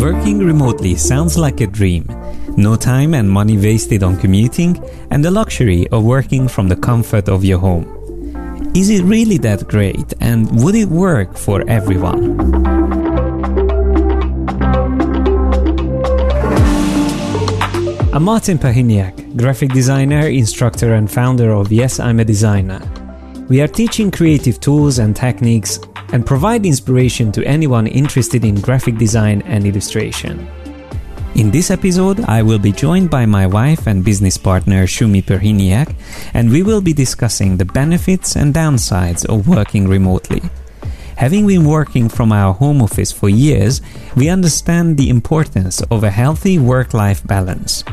Working remotely sounds like a dream. No time and money wasted on commuting, and the luxury of working from the comfort of your home. Is it really that great, and would it work for everyone? I'm Martin Perhiniak, graphic designer, instructor, and founder of Yes, I'm a Designer. We are teaching creative tools and techniques and provide inspiration to anyone interested in graphic design and illustration. In this episode, I will be joined by my wife and business partner Shumi Perhiniak, and we will be discussing the benefits and downsides of working remotely. Having been working from our home office for years, we understand the importance of a healthy work life balance.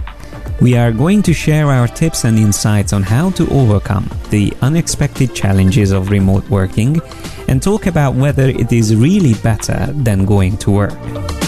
We are going to share our tips and insights on how to overcome the unexpected challenges of remote working and talk about whether it is really better than going to work.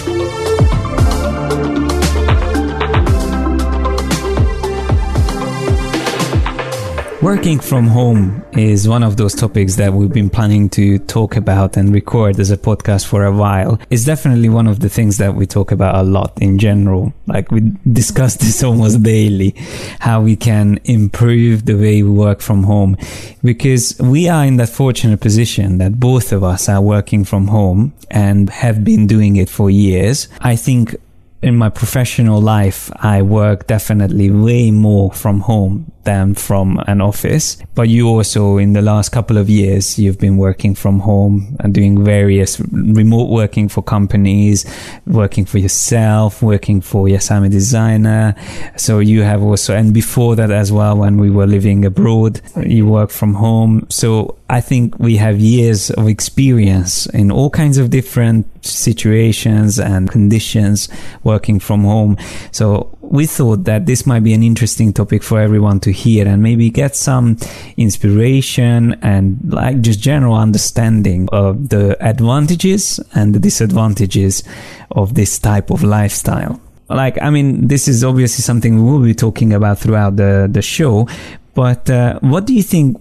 Working from home is one of those topics that we've been planning to talk about and record as a podcast for a while. It's definitely one of the things that we talk about a lot in general. Like we discuss this almost daily, how we can improve the way we work from home because we are in that fortunate position that both of us are working from home and have been doing it for years. I think in my professional life, I work definitely way more from home than from an office. But you also, in the last couple of years, you've been working from home and doing various remote working for companies, working for yourself, working for Yes, I'm a Designer. So you have also, and before that as well, when we were living abroad, you work from home. So I think we have years of experience in all kinds of different situations and conditions working from home. So we thought that this might be an interesting topic for everyone to hear and maybe get some inspiration and like just general understanding of the advantages and the disadvantages of this type of lifestyle like i mean this is obviously something we will be talking about throughout the the show but uh, what do you think?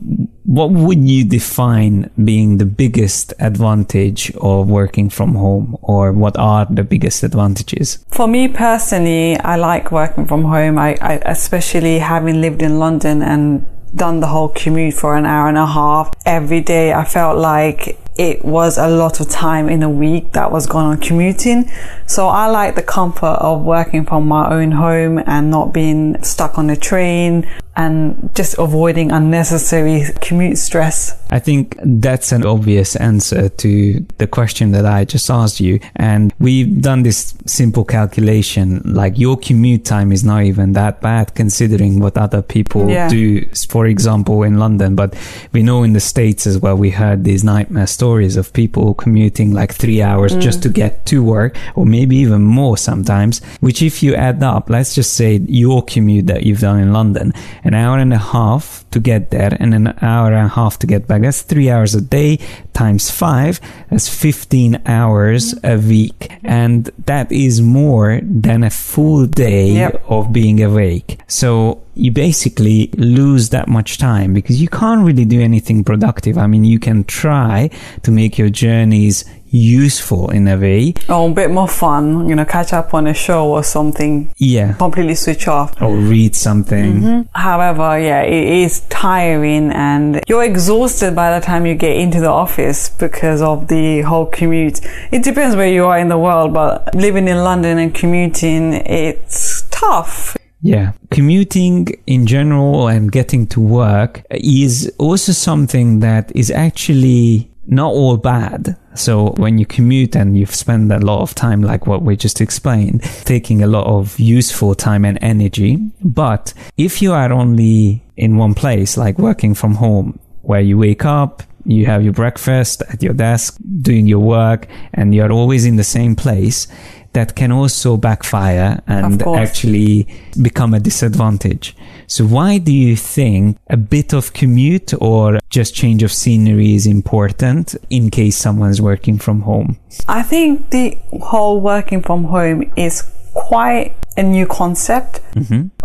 What would you define being the biggest advantage of working from home, or what are the biggest advantages? For me personally, I like working from home. I, I especially having lived in London and done the whole commute for an hour and a half every day. I felt like it was a lot of time in a week that was gone on commuting. So I like the comfort of working from my own home and not being stuck on a train and just avoiding unnecessary commute stress. I think that's an obvious answer to the question that I just asked you. And we've done this simple calculation like your commute time is not even that bad considering what other people yeah. do, for example, in London. But we know in the States as well, we heard these nightmare stories of people commuting like three hours mm. just to get to work or maybe even more sometimes, which if you add up, let's just say your commute that you've done in London an hour and a half to get there and an hour and a half to get back. That's three hours a day times five. That's 15 hours a week. And that is more than a full day yep. of being awake. So you basically lose that much time because you can't really do anything productive. I mean, you can try to make your journeys useful in a way. Oh, a bit more fun, you know, catch up on a show or something. Yeah. Completely switch off. Or read something. Mm-hmm. However, yeah, it is tiring and you're exhausted by the time you get into the office because of the whole commute. It depends where you are in the world, but living in London and commuting, it's tough. Yeah. Commuting in general and getting to work is also something that is actually not all bad. So when you commute and you've spent a lot of time, like what we just explained, taking a lot of useful time and energy. But if you are only in one place, like working from home, where you wake up, you have your breakfast at your desk, doing your work, and you're always in the same place, that can also backfire and actually become a disadvantage. So why do you think a bit of commute or just change of scenery is important in case someone's working from home? I think the whole working from home is quite a new concept.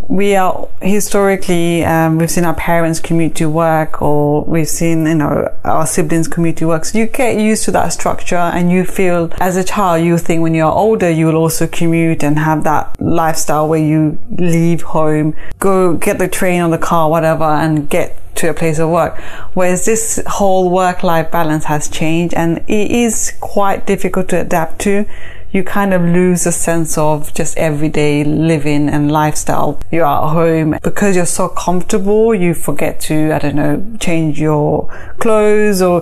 We are historically, um, we've seen our parents commute to work or we've seen, you know, our siblings commute to work. So you get used to that structure and you feel as a child, you think when you're older, you will also commute and have that lifestyle where you leave home, go get the train or the car, whatever, and get to a place of work. Whereas this whole work life balance has changed and it is quite difficult to adapt to. You kind of lose a sense of just everyday living and lifestyle. You're at home because you're so comfortable, you forget to, I don't know, change your clothes or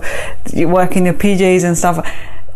you work in your PJs and stuff.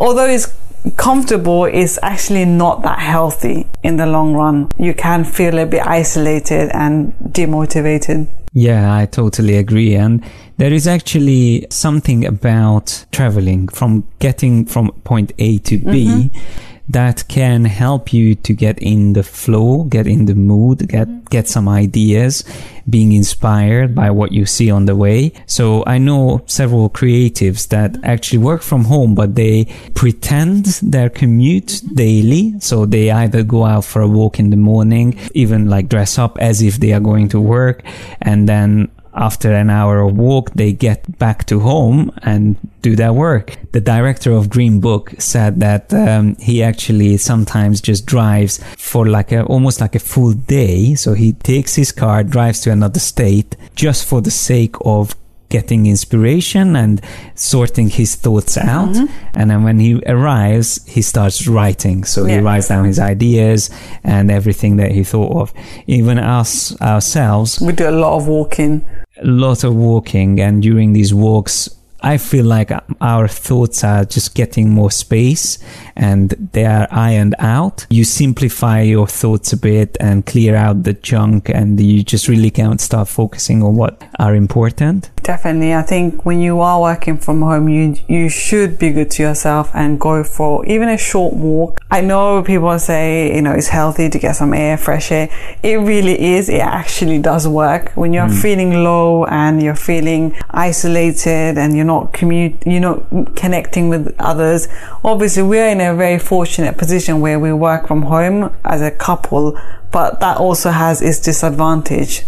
Although it's comfortable is actually not that healthy in the long run. You can feel a bit isolated and demotivated. Yeah, I totally agree. And there is actually something about traveling from getting from point A to B Mm-hmm. That can help you to get in the flow, get in the mood, get, mm-hmm. get some ideas, being inspired by what you see on the way. So I know several creatives that mm-hmm. actually work from home, but they pretend their commute mm-hmm. daily. So they either go out for a walk in the morning, even like dress up as if they are going to work and then after an hour of walk, they get back to home and do their work. The director of Green Book said that um, he actually sometimes just drives for like a almost like a full day. So he takes his car, drives to another state just for the sake of getting inspiration and sorting his thoughts out. And then when he arrives, he starts writing. So he writes down his ideas and everything that he thought of. Even us ourselves, We do a lot of walking. A lot of walking and during these walks I feel like uh, our thoughts are just getting more space and they are ironed out. You simplify your thoughts a bit and clear out the junk and you just really can start focusing on what are important. Definitely. I think when you are working from home, you, you should be good to yourself and go for even a short walk. I know people say, you know, it's healthy to get some air, fresh air. It really is. It actually does work. When you're mm. feeling low and you're feeling isolated and you're not commute, you're not connecting with others. Obviously, we're in a very fortunate position where we work from home as a couple, but that also has its disadvantage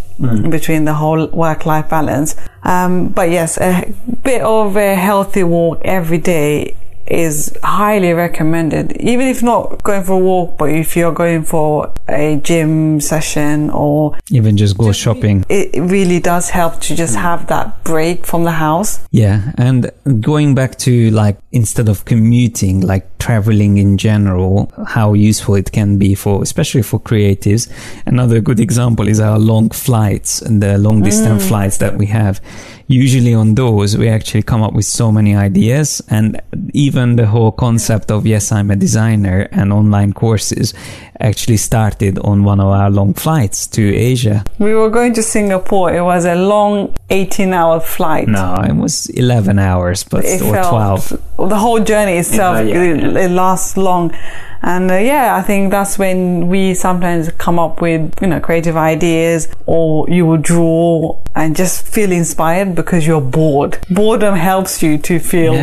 between the whole work-life balance. Um, but yes, a bit of a healthy walk every day is highly recommended. Even if not going for a walk, but if you're going for a gym session or Even just go shopping. it it really does help to just mm. have that break from the house. Yeah, and going back to like instead of commuting, like traveling in general, how useful it can be for, especially for creatives. Another good example is our long flights and the long distance mm. flights that we have. Usually on those, we actually come up with so many ideas and even the whole concept of yes, I'm a designer and online courses actually started on one of our long flights to Asia. We were going to Singapore. It was a long 18 hour flight. No, it was 11 hours, but it or felt 12. the whole journey itself Yeah, yeah, it, it lasts long and uh, yeah i think that's when we sometimes come up with you know creative ideas or you will draw and just feel inspired because you're bored. Boredom helps you to feel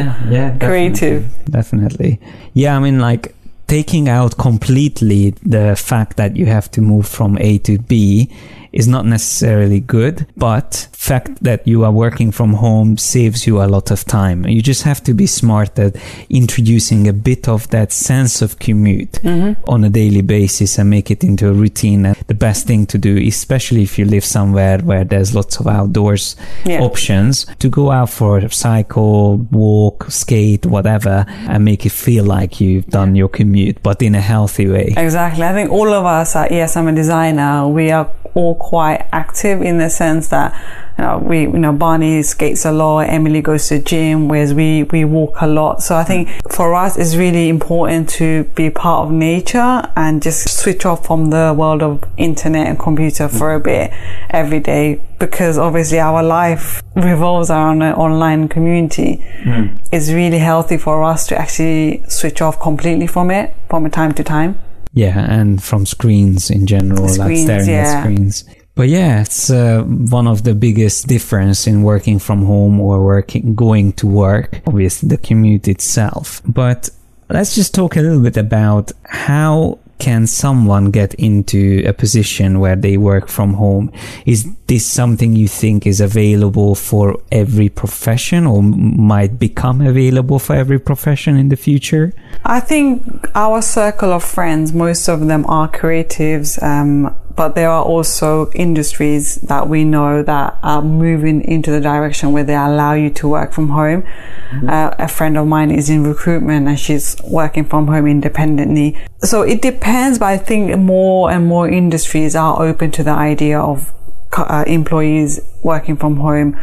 creative. Definitely. Yeah, I mean, like taking out completely the fact that you have to move from A to B is not necessarily good, but fact that you are working from home saves you a lot of time. You just have to be smart at introducing a bit of that sense of commute mm-hmm. on a daily basis and make it into a routine. And the best thing to do, especially if you live somewhere where there's lots of outdoors Yeah. options, to go out for a cycle, walk, skate, whatever, and make it feel like you've done your commute, but in a healthy way. Exactly. I think all of us at Yes, I'm a designer. We are all quite active in the sense that you know, we, you know, Barney skates a lot, Emily goes to the gym, whereas we, we walk a lot. So I think for us, it's really important to be part of nature and just switch off from the world of internet and computer for a bit every day because obviously our life revolves around an online community. Mm. It's really healthy for us to actually switch off completely from it from time to time. Yeah, and from screens in general, like Screens, staring yeah. at screens. But yeah, it's uh, one of the biggest difference in working from home or working going to work. Obviously, the commute itself. But let's just talk a little bit about how can someone get into a position where they work from home? Is this something you think is available for every profession or might become available for every profession in the future? I think our circle of friends, most of them are creatives. Um, but there are also industries that we know that are moving into the direction where they allow you to work from home. Mm-hmm. Uh, a friend of mine is in recruitment and she's working from home independently. So it depends, but I think more and more industries are open to the idea of uh, employees working from home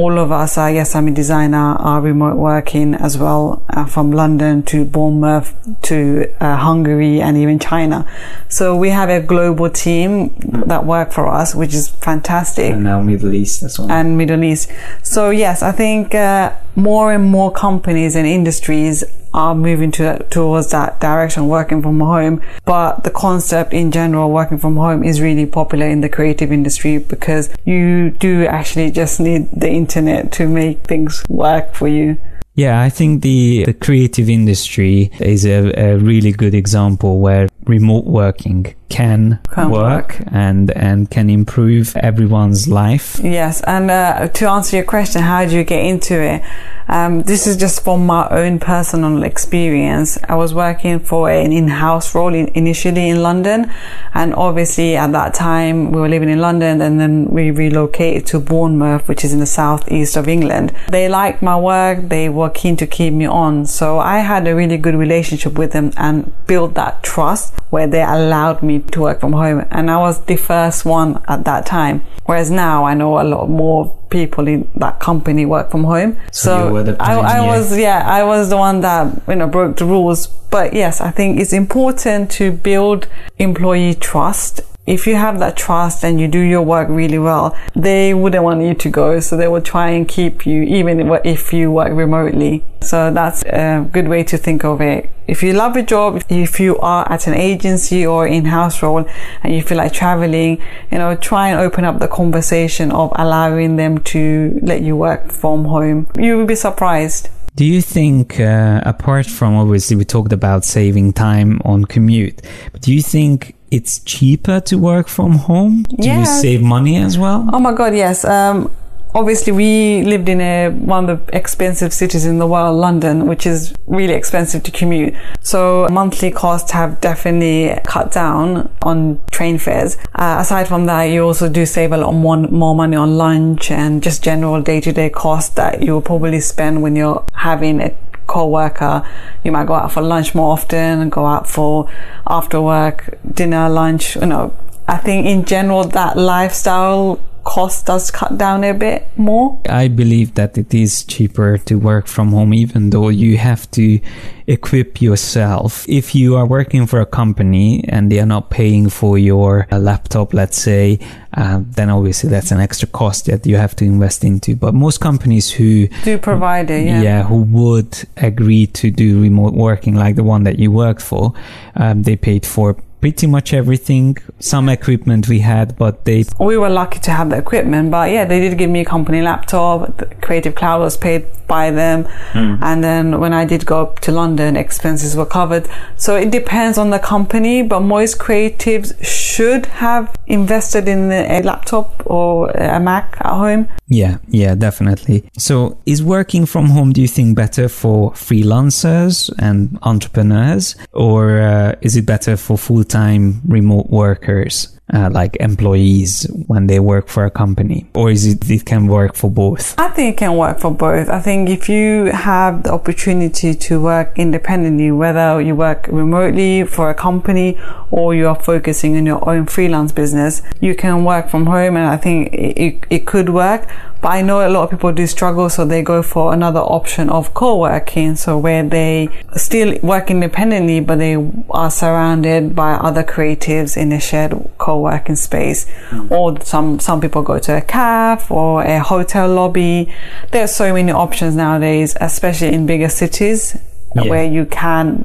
all of us, I guess I'm a designer, are remote working as well, uh, from London to Bournemouth to uh, Hungary and even China. So we have a global team that work for us, which is fantastic. And now Middle East as well. And Middle East. So yes, I think uh, more and more companies and industries are moving to towards that direction, working from home. But the concept in general, working from home, is really popular in the creative industry because you do actually just need the internet to make things work for you. Yeah, I think the, the creative industry is a, a really good example where remote working can, can work, work, and and can improve everyone's life. Yes, and uh, to answer your question, how do you get into it? Um, this is just from my own personal experience. I was working for an in-house role in, initially in London, and obviously at that time we were living in London, and then we relocated to Bournemouth, which is in the southeast of England. They liked my work; they were keen to keep me on, so I had a really good relationship with them and built that trust where they allowed me to work from home, and I was the first one at that time. Whereas now I know a lot more people in that company work from home. So, so I, I was, yeah, I was the one that, you know, broke the rules. But yes, I think it's important to build employee trust if you have that trust and you do your work really well, they wouldn't want you to go. So they will try and keep you even if you work remotely. So that's a good way to think of it. If you love your job, if you are at an agency or in-house role and you feel like traveling, you know, try and open up the conversation of allowing them to let you work from home. You will be surprised. Do you think, uh, apart from obviously we talked about saving time on commute, but do you think it's cheaper to work from home? Do yeah. you save money as well? Oh my god, yes. Um, obviously we lived in a one of the expensive cities in the world london which is really expensive to commute so monthly costs have definitely cut down on train fares uh, aside from that you also do save a lot more, more money on lunch and just general day-to-day costs that you will probably spend when you're having a co-worker. You might go out for lunch more often and go out for after work, dinner, lunch, you know. I think in general that lifestyle cost does cut down a bit more. I believe that it is cheaper to work from home, even though you have to equip yourself. If you are working for a company and they are not paying for your uh, laptop, let's say, uh, then obviously that's an extra cost that you have to invest into. But most companies who do provide it, yeah, yeah who would agree to do remote working, like the one that you worked for, um, they paid for pretty much everything. Some equipment we had, but they. We were lucky to have the equipment, but yeah, they did give me a company laptop. The Creative Cloud was paid by them. Mm. And then when I did go up to London, expenses were covered. So it depends on the company, but most creatives should have invested in a laptop or a Mac at home. Yeah, yeah, definitely. So is working from home, do you think, better for freelancers and entrepreneurs, or uh, is it better for full time remote workers? Uh, like employees when they work for a company or is it it can work for both i think it can work for both i think if you have the opportunity to work independently whether you work remotely for a company or you are focusing on your own freelance business you can work from home and i think it, it, it could work but I know a lot of people do struggle, so they go for another option of co-working. So where they still work independently, but they are surrounded by other creatives in a shared co-working space. Mm. Or some, some people go to a cafe or a hotel lobby. There are so many options nowadays, especially in bigger cities yeah. where you can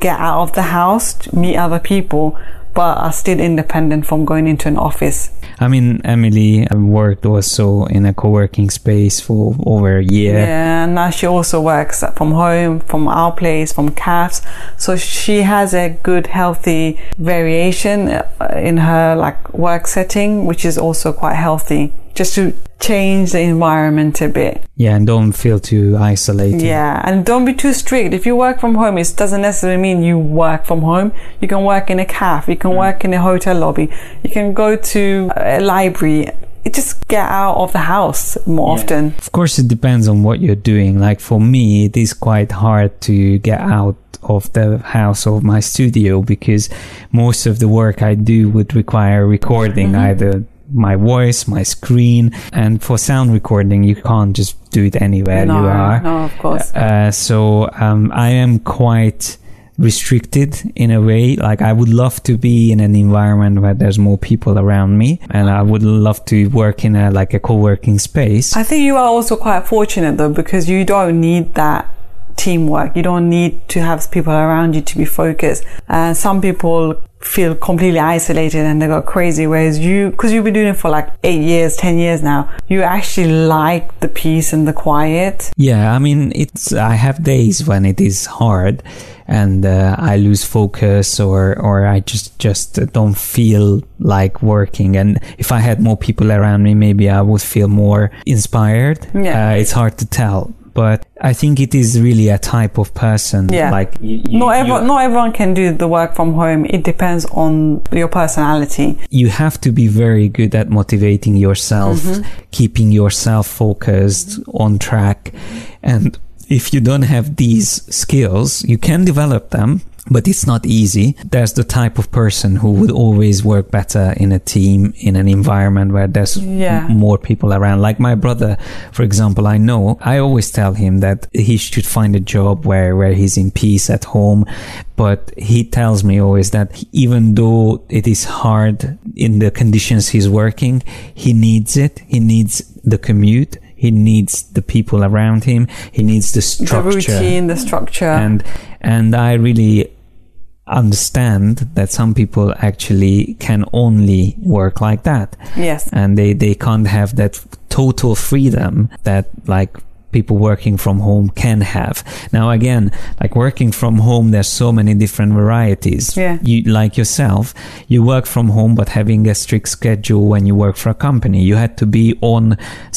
get out of the house, meet other people but are still independent from going into an office. I mean, Emily worked also in a co-working space for over a year. Yeah, and now she also works from home, from our place, from CAFS. So she has a good, healthy variation uh, in her like work setting, which is also quite healthy. Just to change the environment a bit. Yeah, and don't feel too isolated. Yeah, and don't be too strict. If you work from home, it doesn't necessarily mean you work from home. You can work in a cafe, you can Mm. work in a hotel lobby, you can go to a library. Just get out of the house more Yeah. often. Of course, it depends on what you're doing. Like for me, it is quite hard to get out of the house of my studio because most of the work I do would require recording Mm-hmm. either my voice, my screen, and for sound recording, you can't just do it anywhere no, you are. no, of course. Uh, so um, I am quite restricted in a way. Like I would love to be in an environment where there's more people around me, and I would love to work in a like a co-working space. I think you are also quite fortunate though because you don't need that teamwork. You don't need to have people around you to be focused. Uh, some people feel completely isolated and they go crazy, whereas you, because you've been doing it for like eight years, ten years now, you actually like the peace and the quiet. Yeah, I mean, it's I have days when it is hard, and uh, I lose focus, or or I just just don't feel like working. And if I had more people around me, maybe I would feel more inspired. Yeah. uh, it's hard to tell, but I think it is really a type of person. Yeah. like you, you, Not everyone, not everyone can do the work from home. It depends on your personality. you have to be very good at motivating yourself, mm-hmm. keeping yourself focused on track. And if you don't have these skills, you can develop them, but it's not easy. There's the type of person who would always work better in a team, in an environment where there's Yeah. m- more people around. Like my brother, for example, I know, I always tell him that he should find a job where, where he's in peace at home. But he tells me always that even though it is hard in the conditions he's working, he needs it. He needs the commute. He needs the people around him. He needs the structure The routine, the structure. and and I really understand that some people actually can only work like that yes. and they they can't have that total freedom that like people working from home can have now again like working from home there's so many different varieties Yeah. you like yourself you work from home but having a strict schedule when you work for a company you had to be on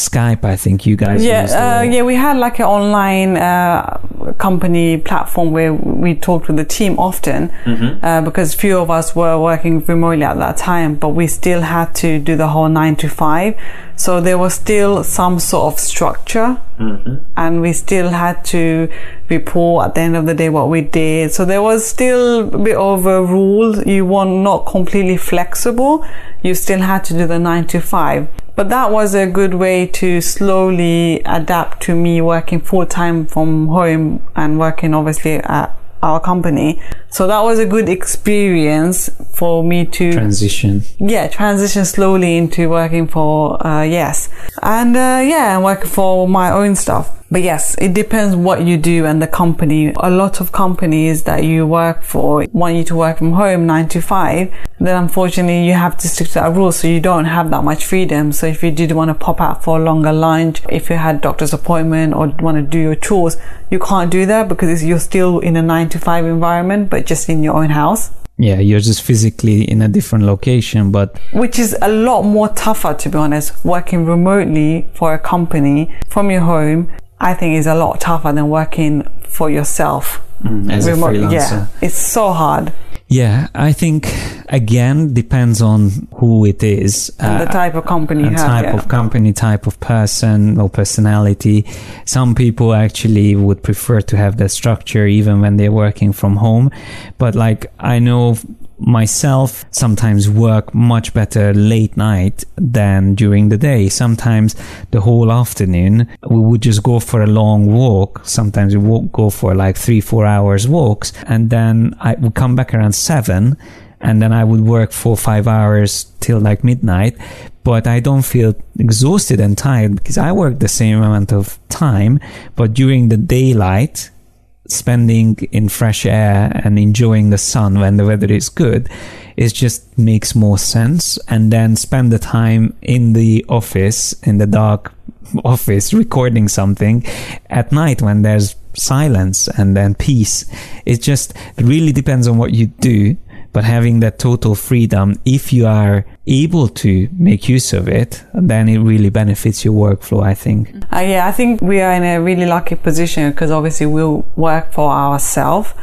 skype i think you guys Yeah, used, uh, yeah, we had like an online uh, company platform where we talked with the team often uh, because few of us were working remotely at that time, but we still had to do the whole nine to five. So there was still some sort of structure mm-hmm. and we still had to report at the end of the day what we did. So there was still a bit of a rule. You were not completely flexible. You still had to do the nine to five. But that was a good way to slowly adapt to me working full time from home and working obviously at our company. So that was a good experience for me to transition yeah, transition slowly into working for uh, Yes, and uh, yeah, and working for my own stuff. But yes, it depends what you do and the company. A lot of companies that you work for want you to work from home nine to five. Then unfortunately you have to stick to that rule, so you don't have that much freedom. So if you did want to pop out for a longer lunch, if you had doctor's appointment or want to do your chores, you can't do that because you're still in a nine to five environment, but just in your own house? Yeah you're just physically in a different location but which is a lot more tougher to be honest. Working remotely for a company from your home i think is a lot tougher than working for yourself. Mm, as a freelancer. yeah it's so hard Yeah, I think again depends on who it is. and the uh, type of company have type yeah. of company, type of person or personality. Some people actually would prefer to have that structure even when they're working from home. But like I know myself sometimes work much better late night than during the day. Sometimes the whole afternoon we would just go for a long walk. Sometimes we would go for like three, four hours walks and then I would come back around seven and then I would work four or five hours till like midnight. But I don't feel exhausted and tired because I work the same amount of time, but during the daylight, spending in fresh air and enjoying the sun when the weather is good it just makes more sense. And then spend the time in the office in the dark office recording something. At night when there's silence and then peace. It just really depends on what you do but having that total freedom if you are able to make use of it then it really benefits your workflow i think uh, yeah i think we are in a really lucky position because obviously we'll work for ourselves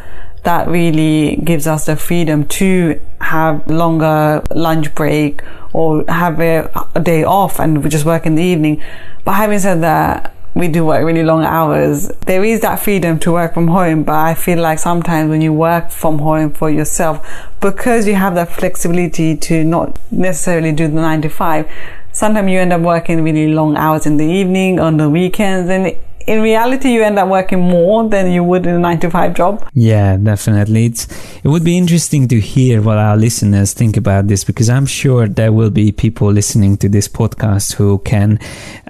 that really gives us the freedom to have longer lunch break or have a, a day off and we just work in the evening. But having said that, we do work really long hours. There is that freedom to work from home, but I feel like sometimes when you work from home for yourself, because you have that flexibility to not necessarily do the nine to five, sometimes you end up working really long hours in the evening, on the weekends, and in reality you end up working more than you would in a 9 to 5 job. Yeah definitely. It's it would be interesting to hear what our listeners think about this because i'm sure there will be people listening to this podcast who can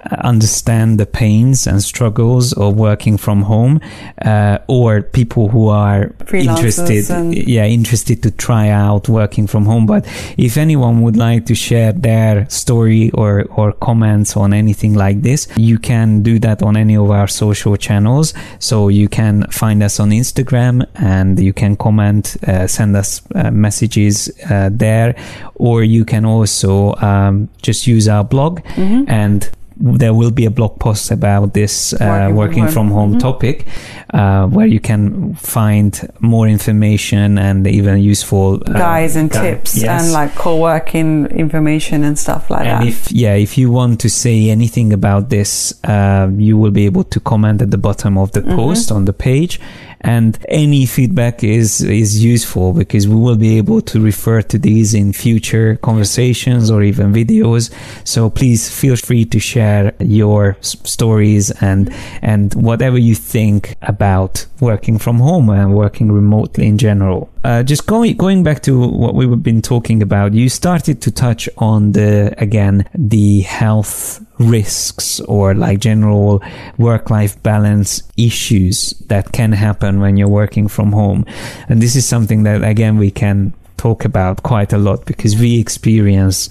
uh, understand the pains and struggles of working from home uh, or people who are interested yeah interested to try out working from home. But if anyone would like to share their story or or comments on anything like this you can do that on any of our our social channels. So you can find us on Instagram and you can comment, uh, send us uh, messages uh, there, or you can also um, just use our blog mm-hmm. and there will be a blog post about this uh, working, working, from home, mm-hmm. topic uh, where you can find more information and even useful uh, guides and tips yes. and like co-working information and stuff like and that if yeah if you want to say anything about this uh, you will be able to comment at the bottom of the mm-hmm. post on the page and any feedback is is useful because we will be able to refer to these in future conversations or even videos. So please feel free to share your stories and and whatever you think about working from home and working remotely in general. Uh, just going going back to what we've been talking about you started to touch on the again the health risks or like general work life balance issues that can happen when you're working from home. And this is something that again we can talk about quite a lot because we experience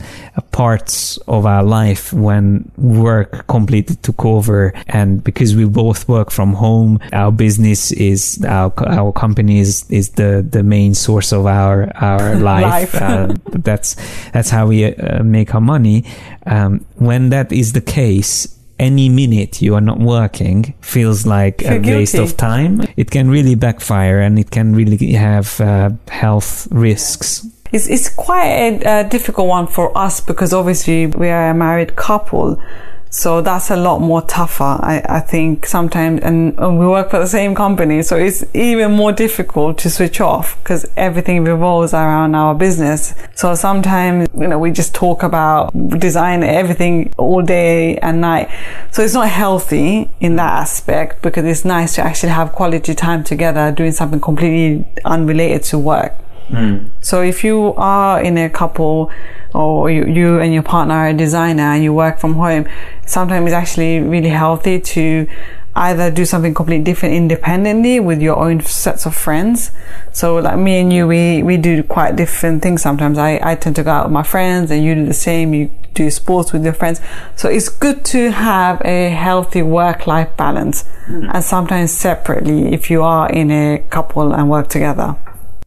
parts of our life when work completely took over and because we both work from home our business is our our company is, is the the main source of our our life, life. uh, that's that's how we uh, make our money um, when that is the case any minute you are not working feels like Feel a guilty. waste of time. It can really backfire and it can really have uh, health risks. It's, it's quite a, a difficult one for us because obviously we are a married couple. So that's a lot more tougher, I, I think sometimes, and, and, we work for the same company. So it's even more difficult to switch off because everything revolves around our business. So sometimes, you know, we just talk about design, everything all day and night. So it's not healthy in that aspect because it's nice to actually have quality time together doing something completely unrelated to work. Mm. So if you are in a couple or you, you, and your partner are a designer and you work from home, sometimes it's actually really healthy to either do something completely different independently with your own sets of friends. So like me and you, we, we do quite different things sometimes. I, I tend to go out with my friends and you do the same. You do sports with your friends. So it's good to have a healthy work-life balance mm. and sometimes separately if you are in a couple and work together.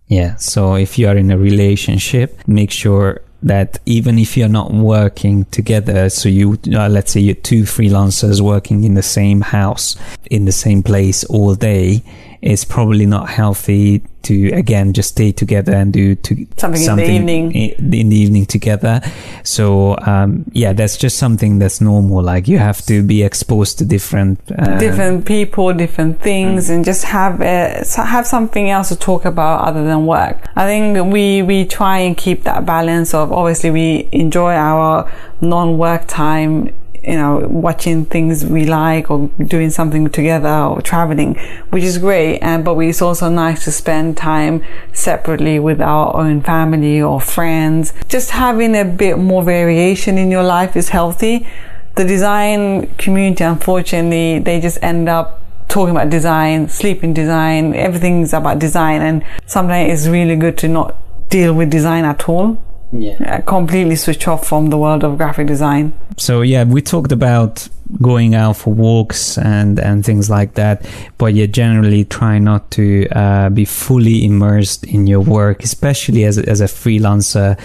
Yeah. So if you are in a relationship, make sure that even if you're not working together, so you, uh, let's say you're two freelancers working in the same house, in the same place all day, it's probably not healthy to again just stay together and do to something, something in the evening. in the evening together. So um, yeah that's just something that's normal. Like you have to be exposed to different uh, different people different things mm. and just have a, have something else to talk about other than work. I think we we try and keep that balance of obviously we enjoy our non-work time you know, watching things we like or doing something together or traveling, which is great. And, but it's also nice to spend time separately with our own family or friends. Just having a bit more variation in your life is healthy. The design community, unfortunately, they just end up talking about design, sleeping design, everything's about design. And sometimes it's really good to not deal with design at all. Yeah. Completely switch off from the world of graphic design. So yeah, we talked about going out for walks and and things like that but you generally try not to uh, be fully immersed in your work especially as a, as a freelancer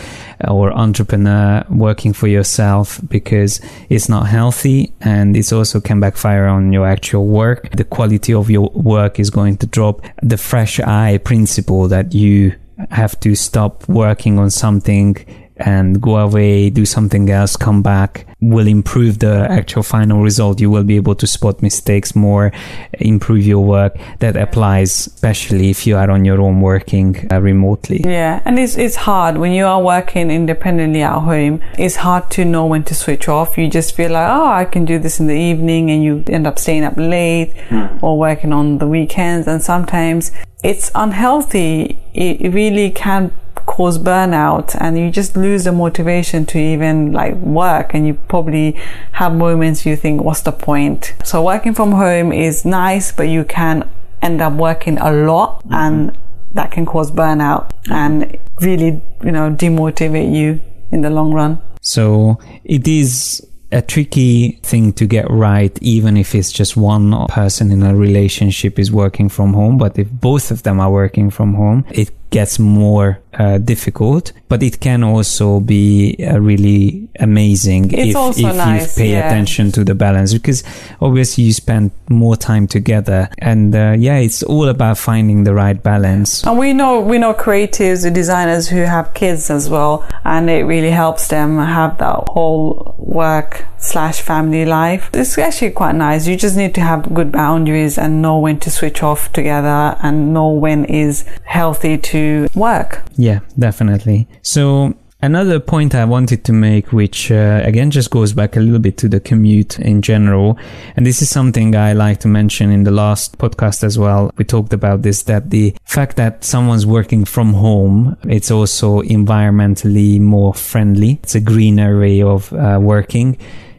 or entrepreneur working for yourself because it's not healthy and it's also can backfire on your actual work the quality of your work is going to drop the fresh eye principle that you have to stop working on something and go away, do something else, come back, will improve the actual final result. You will be able to spot mistakes more, improve your work. That applies especially if you are on your own working uh, remotely. Yeah, and it's it's hard when you are working independently at home. It's hard to know when to switch off. You just feel like, oh, I can do this in the evening, and you end up staying up late mm. or working on the weekends. And sometimes it's unhealthy. It really can cause burnout and you just lose the motivation to even like work and you probably have moments you think what's the point so working from home is nice but you can end up working a lot mm-hmm. and that can cause burnout and really you know demotivate you in the long run so it is a tricky thing to get right, even if it's just one person in a relationship is working from home. But if both of them are working from home, it gets more uh, difficult, but it can also be uh, really amazing it's if, if nice, you pay yeah. attention to the balance because obviously you spend more time together and uh, yeah it's all about finding the right balance and we know we know creatives the designers who have kids as well and it really helps them have that whole work slash family life it's actually quite nice you just need to have good boundaries and know when to switch off together and know when is healthy to work. Yeah, definitely. So Another point I wanted to make, which uh, again just goes back a little bit to the commute in general, and this is something I like to mention in the last podcast as well. We talked about this that the fact that someone's working from home, it's also environmentally more friendly. It's a greener way of uh, working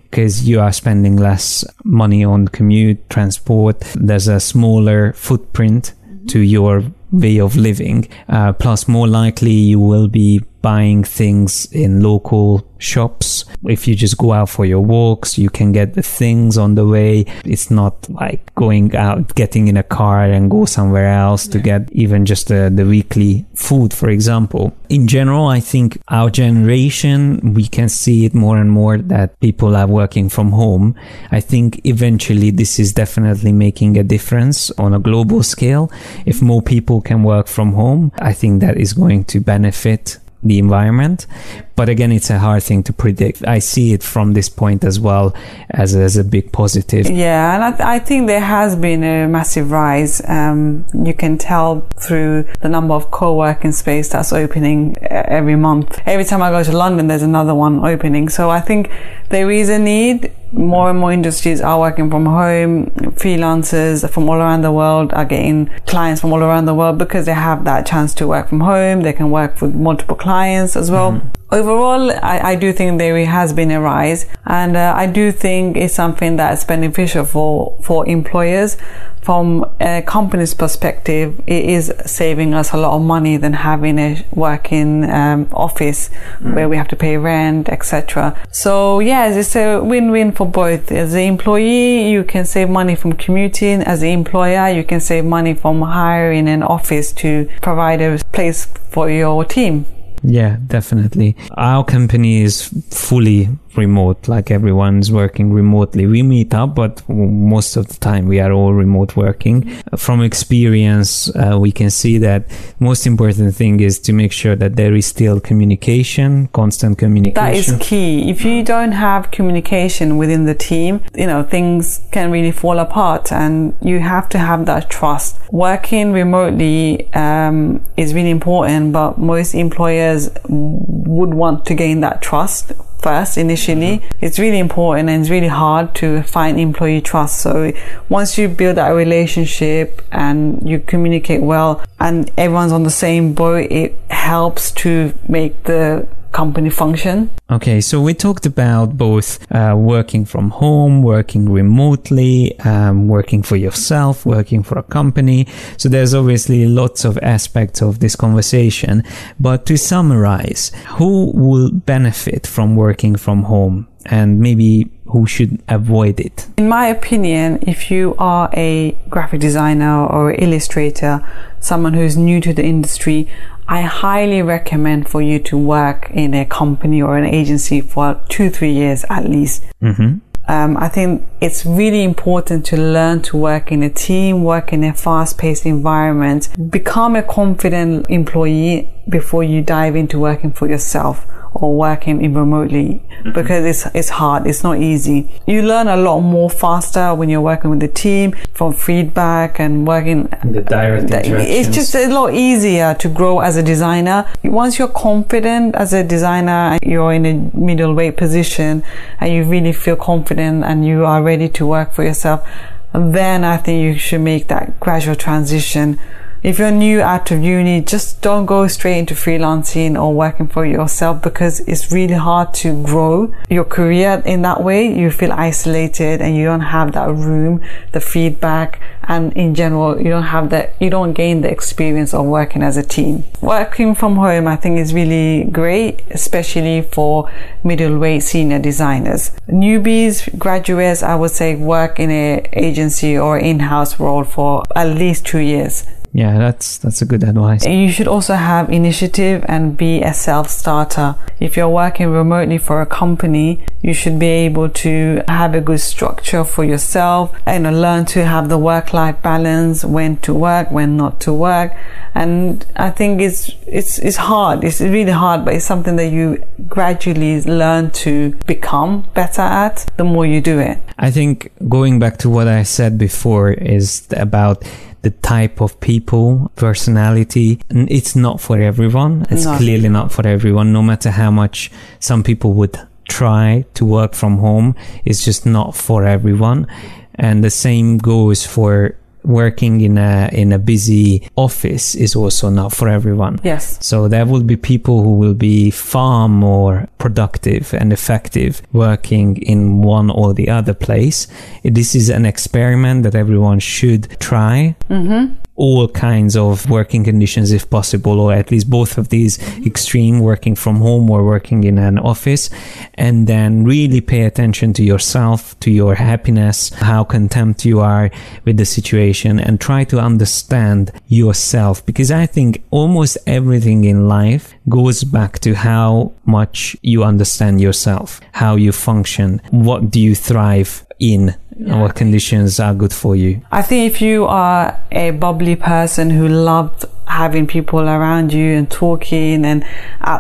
because you are spending less money on commute, transport. There's a smaller footprint to your way of living. Uh, plus, more likely you will be buying things in local shops. If you just go out for your walks, you can get the things on the way. It's not like going out, getting in a car and go somewhere else yeah. to get even just the, the weekly food, for example. In general, I think our generation, we can see it more and more that people are working from home. I think eventually this is definitely making a difference on a global scale. If more people can work from home, I think that is going to benefit the environment. But again, it's a hard thing to predict. I see it from this point as well as, as a big positive. Yeah, and I, th- I think there has been a massive rise. Um, you can tell through the number of co-working space that's opening every month. Every time I go to London, there's another one opening. So I think there is a need more and more industries are working from home. Freelancers from all around the world are getting clients from all around the world because they have that chance to work from home. They can work with multiple clients as well. Mm-hmm. Overall, I, I, do think there has been a rise, and uh, I do think it's something that's beneficial for for employers from a company's perspective, it is saving us a lot of money than having a working um, office mm. where we have to pay rent, etc. So yes, it's a win-win for both. As an employee, you can save money from commuting. As an employer, you can save money from hiring an office to provide a place for your team. Yeah, definitely. Our company is fully remote, like everyone's working remotely. We meet up, but most of the time we are all remote working. From experience, uh, we can see that most important thing is to make sure that there is still communication, constant communication. That is key. If you don't have communication within the team, you know, things can really fall apart and you have to have that trust. Working remotely um, is really important, but most employers would want to gain that trust first initially. Mm-hmm. It's really important and it's really hard to find employee trust. So once you build that relationship and you communicate well and everyone's on the same boat, it helps to make the company function. Okay, so we talked about both uh, working from home, working remotely, um, working for yourself, working for a company. So there's obviously lots of aspects of this conversation. But to summarize, who will benefit from working from home? And maybe who should avoid it? In my opinion, if you are a graphic designer or illustrator, someone who's new to the industry, I highly recommend for you to work in a company or an agency for two, three years at least. Mm-hmm. Um, I think it's really important to learn to work in a team, work in a fast paced environment, become a confident employee before you dive into working for yourself or working in remotely mm-hmm. because it's it's hard. It's not easy. You learn a lot more faster when you're working with the team from feedback and working. The direct It's just a lot easier to grow as a designer. Once you're confident as a designer, you're in a middleweight position, and you really feel confident and you are ready to work for yourself. Then I think you should make that gradual transition if you're new out of uni, just don't go straight into freelancing or working for yourself because it's really hard to grow your career in that way. You feel isolated and you don't have that room, the feedback, and in general, you don't have that, you don't gain the experience of working as a team. Working from home, I think is really great, especially for middleweight senior designers. Newbies, graduates, I would say work in a agency or in-house role for at least two years yeah, that's that's a good advice. You should also have initiative and be a self-starter. If you're working remotely for a company, you should be able to have a good structure for yourself and learn to have the work-life balance, when to work, when not to work. And I think it's it's it's hard. It's really hard, but it's something that you gradually learn to become better at the more you do it. I think going back to what I said before is about the type of people, personality. It's not for everyone. It's no. clearly not for everyone, no matter how much some people would try to work from home. It's just not for everyone. And the same goes for working in a in a busy office is also not for everyone. Yes. So there will be people who will be far more productive and effective working in one or the other place. This is an experiment that everyone should try. Mm-hmm all kinds of working conditions if possible, or at least both of these mm-hmm. extreme working from home or working in an office, and then really pay attention to yourself, to your happiness, how content you are with the situation, and try to understand yourself. Because I think almost everything in life goes back to how much you understand yourself, how you function, what do you thrive in yeah. what conditions are good for you? I think if you are a bubbly person who loved having people around you and talking and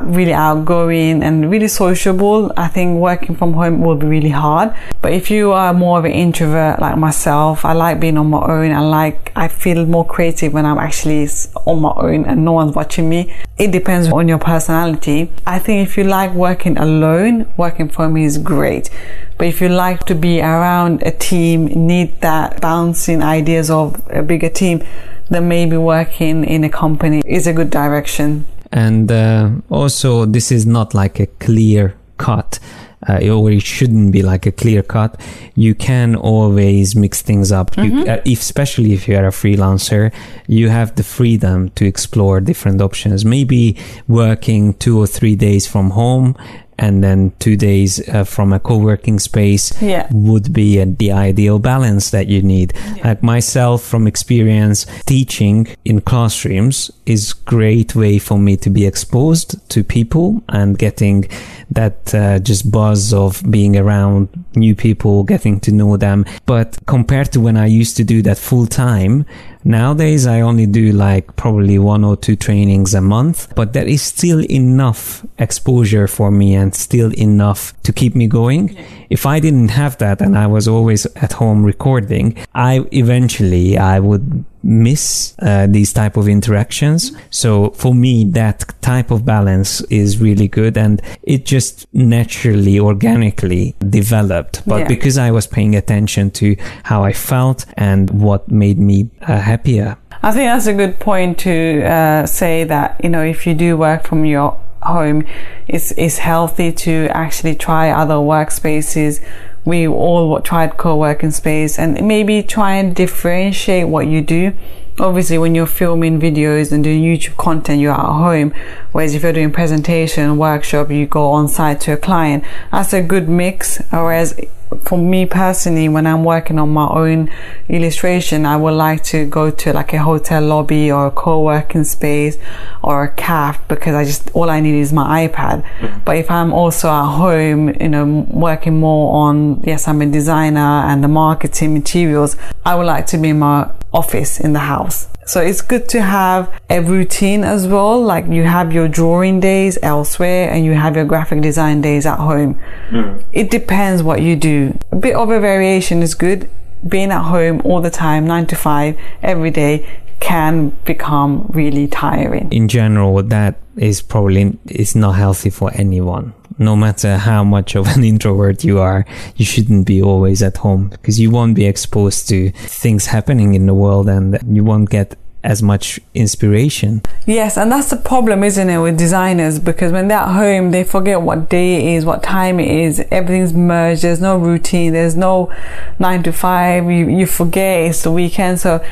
really outgoing and really sociable, I think working from home will be really hard. But if you are more of an introvert like myself, I like being on my own. I like, I feel more creative when I'm actually on my own and no one's watching me. It depends on your personality. I think if you like working alone, working from home is great. But if you like to be around a team, need that bouncing ideas of a bigger team, then maybe working in a company is a good direction. And uh, also, this is not like a clear cut. Uh, or it shouldn't be like a clear cut. You can always mix things up. Mm-hmm. You, uh, if, especially if you are a freelancer, you have the freedom to explore different options. Maybe working two or three days from home and then two days uh, from a co-working space yeah. would be a, the ideal balance that you need yeah. like myself from experience teaching in classrooms is great way for me to be exposed to people and getting that uh, just buzz of being around new people getting to know them but compared to when i used to do that full time Nowadays, I only do like probably one or two trainings a month, but there is still enough exposure for me and still enough to keep me going. If I didn't have that and I was always at home recording, I eventually I would miss uh, these type of interactions so for me that type of balance is really good and it just naturally organically developed but yeah. because i was paying attention to how i felt and what made me uh, happier i think that's a good point to uh, say that you know if you do work from your home, it's, it's healthy to actually try other workspaces. We all tried co-working space and maybe try and differentiate what you do obviously when you're filming videos and doing YouTube content, you're at home. Whereas if you're doing presentation, workshop, you go on site to a client. That's a good mix. Whereas for me personally, when I'm working on my own illustration, I would like to go to like a hotel lobby or a co-working space or a cafe because I just, all I need is my iPad. Mm-hmm. But if I'm also at home, you know, working more on, yes, I'm a designer and the marketing materials, I would like to be in my office in the house. So it's good to have a routine as well. Like you have your drawing days elsewhere and you have your graphic design days at home. Mm. It depends what you do. A bit of a variation is good. Being at home all the time, nine to five, every day can become really tiring. In general, that is probably is not healthy for anyone no matter how much of an introvert you are, you shouldn't be always at home because you won't be exposed to things happening in the world and you won't get as much inspiration. Yes, and that's the problem, isn't it, with designers? Because when they're at home, they forget what day it is, what time it is. Everything's merged. There's no routine. There's no nine to five. You, you forget it's the weekend. So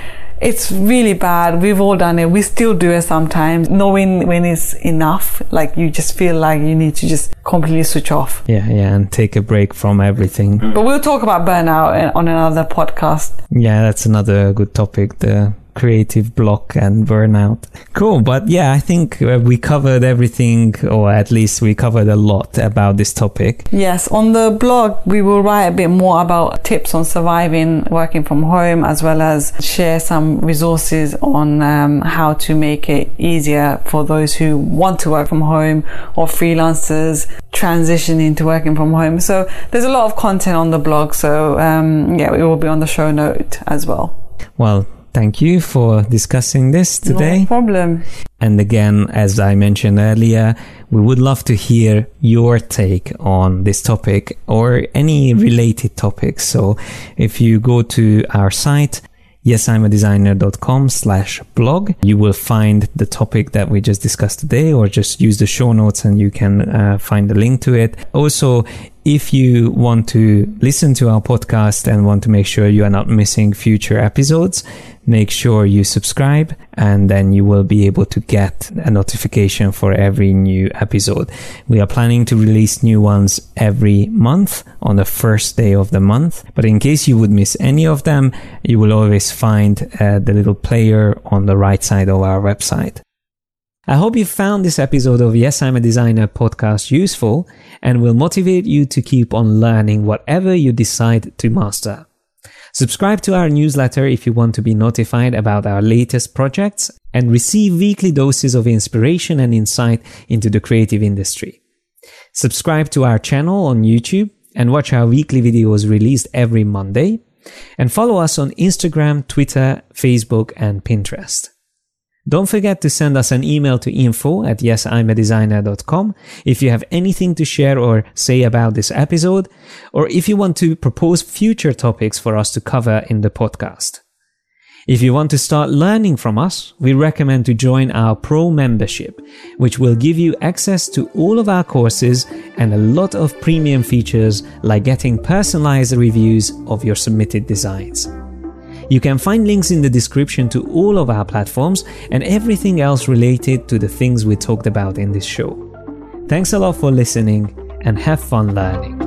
it's really bad. We've all done it. We still do it sometimes, knowing when it's enough. Like you just feel like you need to just completely switch off. Yeah, yeah, and take a break from everything. But we'll talk about burnout eh, on another podcast. Yeah, that's another good topic. The creative block and burnout. Cool. But yeah, I think uh, we covered everything, or at least we covered a lot about this topic. Yes. On the blog, we will write a bit more about tips on surviving working from home, as well as share some resources on um, how to make it easier for those who want to work from home or freelancers transitioning to working from home. So there's a lot of content on the blog. So um, yeah, it will be on the show note as well. Well, thank you for discussing this today. No problem. And again, as I mentioned earlier, we would love to hear your take on this topic or any related topics. So if you go to our site, yesimadesigner.com slash blog. You will find the topic that we just discussed today or just use the show notes and you can uh, find the link to it. Also, if you want to listen to our podcast and want to make sure you are not missing future episodes, make sure you subscribe and then you will be able to get a notification for every new episode. We are planning to release new ones every month on the first day of the month. But in case you would miss any of them, you will always find uh, the little player on the right side of our website. I hope you found this episode of Yes, I'm a Designer podcast useful and will motivate you to keep on learning whatever you decide to master. Subscribe to our newsletter if you want to be notified about our latest projects and receive weekly doses of inspiration and insight into the creative industry. Subscribe to our channel on YouTube and watch our weekly videos released every Monday. And follow us on Instagram, Twitter, Facebook, and Pinterest. Don't forget to send us an email to info at yesimadesigner.com if you have anything to share or say about this episode, or if you want to propose future topics for us to cover in the podcast. If you want to start learning from us, we recommend to join our pro membership, which will give you access to all of our courses and a lot of premium features like getting personalized reviews of your submitted designs. You can find links in the description to all of our platforms and everything else related to the things we talked about in this show. Thanks a lot for listening and have fun learning.